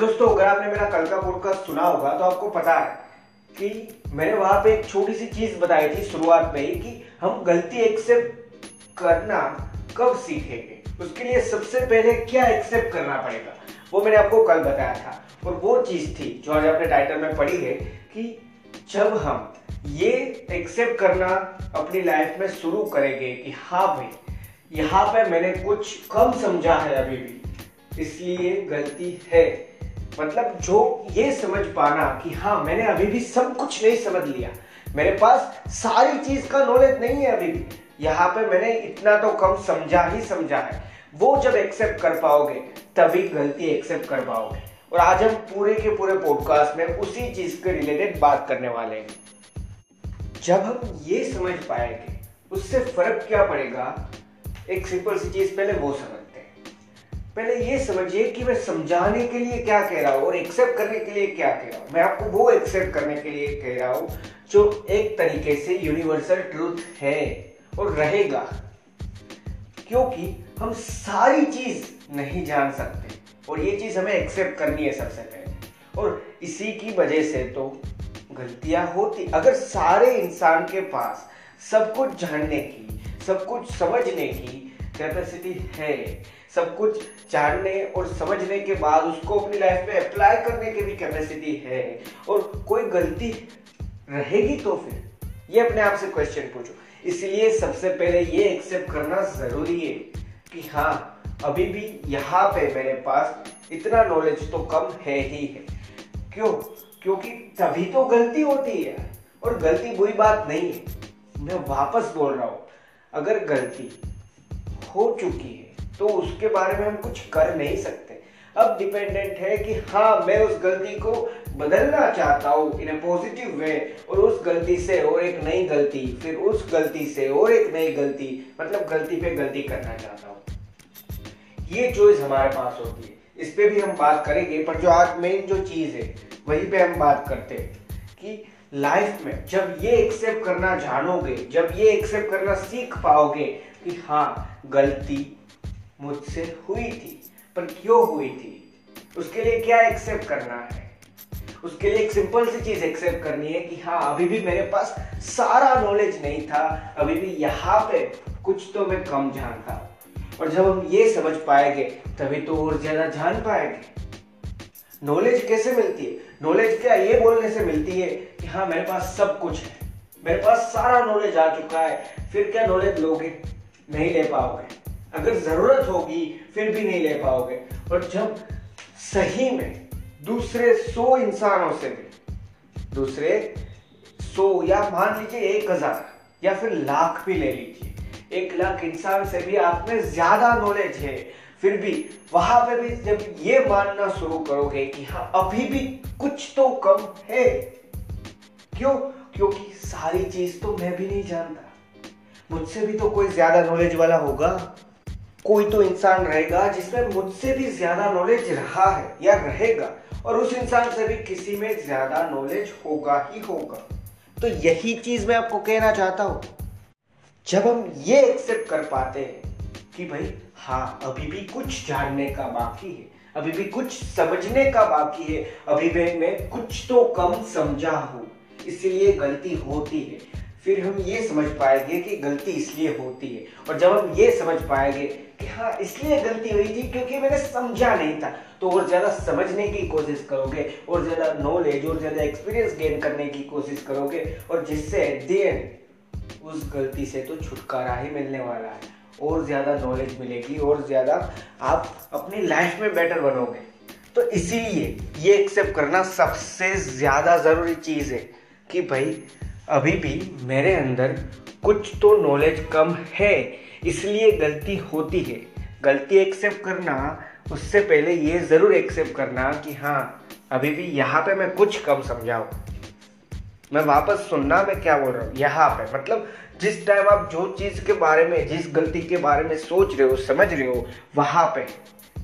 दोस्तों, अगर आपने मेरा कल का पॉडकास्ट सुना होगा तो आपको पता है कि मैंने वहाँ पे एक छोटी सी चीज़ बताई थी शुरुआत में ही कि हम गलती एक्सेप्ट करना कब सीखेंगे। उसके लिए सबसे पहले क्या एक्सेप्ट करना पड़ेगा, वो मैंने आपको कल बताया था। और वो चीज़ थी जो आज आपने टाइटल में पढ़ी है कि जब हम ये एक्सेप्ट करना अपनी लाइफ में शुरू करेंगे कि हाँ भाई, यहाँ पे मैंने कुछ कम समझा है अभी भी, इसलिए गलती है। मतलब जो ये समझ पाना कि हाँ मैंने अभी भी सब कुछ नहीं समझ लिया। मेरे पास सारी चीज़ का नॉलेज नहीं है अभी भी। यहाँ पे मैंने इतना तो कम समझा ही समझा है। वो जब एक्सेप्ट कर पाओगे, तभी गलती एक्सेप्ट कर पाओगे। और आज हम पूरे के पूरे पॉडकास्ट में उसी चीज़ के रिलेटेड बात करने वाले हैं। जब हम ये समझ पाएँगे, उससे फ़र्क क्या पड़ेगा? एक सिंपल सी चीज़ पहले वो समझ। पहले ये समझिए कि मैं समझाने के लिए क्या कह रहा हूँ और एक्सेप्ट करने के लिए क्या कह रहा हूँ। मैं आपको वो एक्सेप्ट करने के लिए कह रहा हूँ जो एक तरीके से यूनिवर्सल ट्रूथ है और रहेगा। क्योंकि हम सारी चीज़ नहीं जान सकते और ये चीज़ हमें एक्सेप्ट करनी है सबसे पहले। और इसी की वजह से तो गलतियाँ होती। अगर सारे इंसान के पास सब कुछ जानने की, सब कुछ समझने की कैपेसिटी है सब कुछ जानने और समझने के बाद उसको अपनी लाइफ में अप्लाई करने की भी कैपेसिटी है। और कोई गलती रहेगी तो फिर? ये अपने आप से क्वेश्चन पूछो। इसलिए सबसे पहले ये एक्सेप्ट करना ज़रूरी है कि हाँ अभी भी यहाँ पे मेरे पास इतना नॉलेज तो कम है ही है। क्यों? क्योंकि तभी तो गलती होती है। और गलती बुरी बात नहीं है। मैं वापस बोल रहा हूँ, अगर गलती हो चुकी है तो उसके बारे में हम कुछ कर नहीं सकते। अब डिपेंडेंट है कि हाँ मैं उस गलती को बदलना चाहता हूँ इन ए पॉजिटिव वे और उस गलती से और एक नई गलती, फिर उस गलती से और एक नई गलती मतलब गलती पे गलती करना चाहता हूँ। ये चॉइस हमारे पास होती है। इस पे भी हम बात करेंगे, पर जो आज मेन जो चीज़ है, वही पे हम बात करते हैं कि लाइफ में जब ये एक्सेप्ट करना जानोगे, जब ये एक्सेप्ट करना सीख पाओगे कि हाँ गलती मुझसे हुई थी, पर क्यों हुई थी? उसके लिए क्या एक्सेप्ट करना है? उसके लिए एक सिंपल सी चीज़ एक्सेप्ट करनी है कि हाँ अभी भी मेरे पास सारा नॉलेज नहीं था, अभी भी यहाँ पे कुछ तो मैं कम जानता और जब हम ये समझ पाएँगे, तभी तो और ज़्यादा जान पाएँगे। नॉलेज कैसे मिलती है? नॉलेज क्या ये बोलने से मिलती है कि हाँ मेरे पास सब कुछ है। मेरे पास सारा नॉलेज आ चुका है। फिर क्या नॉलेज लोगे? नहीं ले पाओगे। अगर ज़रूरत होगी, फिर भी नहीं ले पाओगे। और जब सही में दूसरे सौ इंसानों से भी दूसरे सौ या मान लीजिए एक हज़ार, या फिर लाख भी ले लीजिए, एक लाख इंसान से भी आप में ज़्यादा नॉलेज है, फिर भी वहाँ पे भी जब ये मानना शुरू करोगे कि हाँ अभी भी कुछ तो कम है। क्यों? क्योंकि सारी चीज़ तो मैं भी नहीं जानता। मुझसे भी तो कोई ज़्यादा नॉलेज वाला होगा। कोई तो इंसान रहेगा जिसमें मुझसे भी ज़्यादा नॉलेज रहा है या रहेगा, और उस इंसान से भी किसी में ज़्यादा नॉलेज होगा ही होगा। तो यही चीज़ मैं आपको कहना चाहता हूँ। जब हम ये एक्सेप्ट कर पाते हैं कि भाई हाँ अभी भी कुछ जानने का बाकी है, अभी भी कुछ समझने का बाकी है, अभी भी मैं कुछ तो कम समझा हूँ, इसलिए गलती होती है। फिर हम ये समझ पाएँगे कि गलती इसलिए होती है। और जब हम ये समझ पाएँगे कि हाँ इसलिए गलती हुई थी क्योंकि मैंने समझा नहीं था तो और ज़्यादा समझने की कोशिश करोगे, और ज़्यादा नॉलेज और ज़्यादा एक्सपीरियंस गेन करने की कोशिश करोगे, और जिससे एट दी एंड उस गलती से तो छुटकारा ही मिलने वाला है। और ज़्यादा नॉलेज मिलेगी, और ज़्यादा आप अपनी लाइफ में बेटर बनोगे। तो इसीलिए ये एक्सेप्ट करना सबसे ज़्यादा ज़रूरी चीज़ है कि भाई अभी भी मेरे अंदर कुछ तो नॉलेज कम है, इसलिए गलती होती है। गलती एक्सेप्ट करना, उससे पहले ये ज़रूर एक्सेप्ट करना कि हाँ अभी भी यहाँ पे मैं कुछ कम समझाऊँ। मैं वापस सुनना मैं क्या बोल रहा हूँ? यहाँ पे। मतलब जिस टाइम आप जो चीज़ के बारे में, जिस गलती के बारे में सोच रहे हो, समझ रहे हो, वहाँ पे,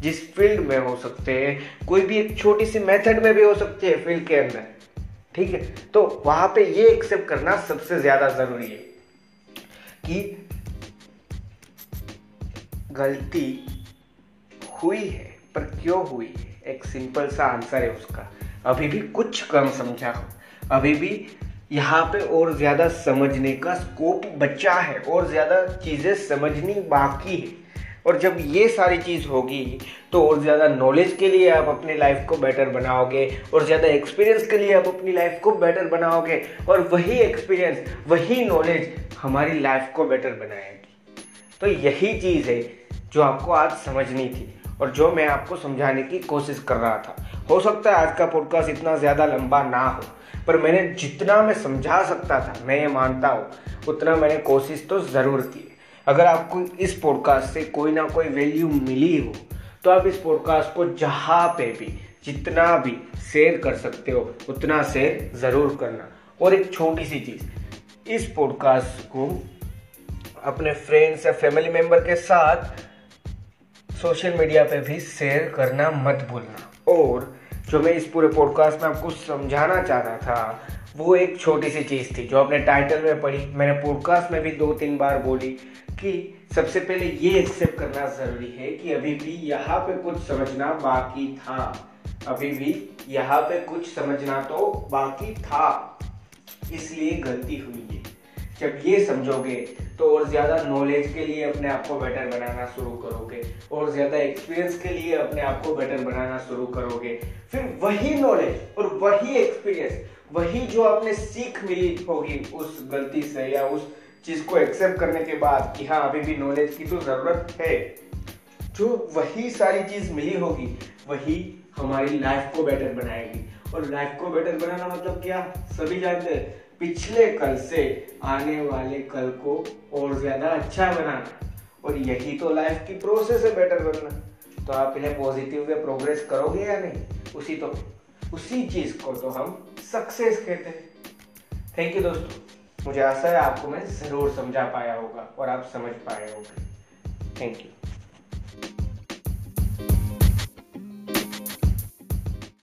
जिस फ़ील्ड में हो सकते हैं, कोई भी एक छोटी सी मेथड में भी हो सकती है फ़ील्ड के अंदर। ठीक है? तो वहाँ पे ये एक्सेप्ट करना सबसे ज़्यादा ज़रूरी है कि गलती हुई है, पर क्यों हुई है? एक सिंपल सा आंसर है उसका। अभी भी कुछ कम समझा हो। अभी भी यहाँ पे और ज़्यादा समझने का स्कोप बचा है, और ज़्यादा चीज़ें समझनी बाकी है। और जब ये सारी चीज़ होगी तो और ज़्यादा नॉलेज के लिए आप अपनी लाइफ को बेटर बनाओगे, और ज़्यादा एक्सपीरियंस के लिए आप अपनी लाइफ को बेटर बनाओगे, और वही एक्सपीरियंस वही नॉलेज हमारी लाइफ को बेटर बनाएगी। तो यही चीज़ है जो आपको आज समझनी थी, और जो मैं आपको समझाने की कोशिश कर रहा था। हो सकता है आज का पॉडकास्ट इतना ज़्यादा लंबा ना हो, पर मैंने जितना मैं समझा सकता था, मैं ये मानता हूँ, उतना मैंने कोशिश तो ज़रूर की। अगर आपको इस पॉडकास्ट से कोई ना कोई वैल्यू मिली हो तो आप इस पॉडकास्ट को जहाँ पे भी, जितना भी शेयर कर सकते हो, उतना शेयर ज़रूर करना। और एक छोटी सी चीज़, इस पॉडकास्ट को अपने फ्रेंड्स या फैमिली मेंबर के साथ सोशल मीडिया पे भी शेयर करना मत भूलना। और जो मैं इस पूरे पॉडकास्ट में आपको समझाना चाह रहा था, वो एक छोटी सी चीज़ थी, जो आपने टाइटल में पढ़ी। मैंने पॉडकास्ट में भी दो तीन बार बोली। कि सबसे पहले ये एक्सेप्ट करना ज़रूरी है कि अभी भी यहाँ पे कुछ समझना बाकी था। अभी भी यहाँ पे कुछ समझना तो बाकी था। इसलिए गलती हुई है। जब ये समझोगे तो और ज़्यादा नॉलेज के लिए अपने आप को बेटर बनाना शुरू करोगे। और ज़्यादा एक्सपीरियंस के लिए अपने आप को बेटर बनाना शुरू करोगे। फिर वही नॉलेज और वही एक्सपीरियंस वही जो आपने सीख मिली होगी उस गलती से या उस चीज़ को एक्सेप्ट करने के बाद कि हाँ अभी भी नॉलेज की तो ज़रूरत है, जो वही सारी चीज़ मिली होगी, वही हमारी लाइफ को बेटर बनाएगी। और लाइफ को बेटर बनाना मतलब क्या? सभी जानते हैं, पिछले कल से आने वाले कल को और ज़्यादा अच्छा बनाना। और यही तो लाइफ की प्रोसेस है बेटर बनना। तो आप इन्हें पॉजिटिव वे प्रोग्रेस करोगे या नहीं? उसी तो उसी चीज़ को तो हम सक्सेस कहते हैं। थैंक यू दोस्तों। मुझे आशा है आपको मैं ज़रूर समझा पाया होगा और आप समझ पाए होंगे। Thank you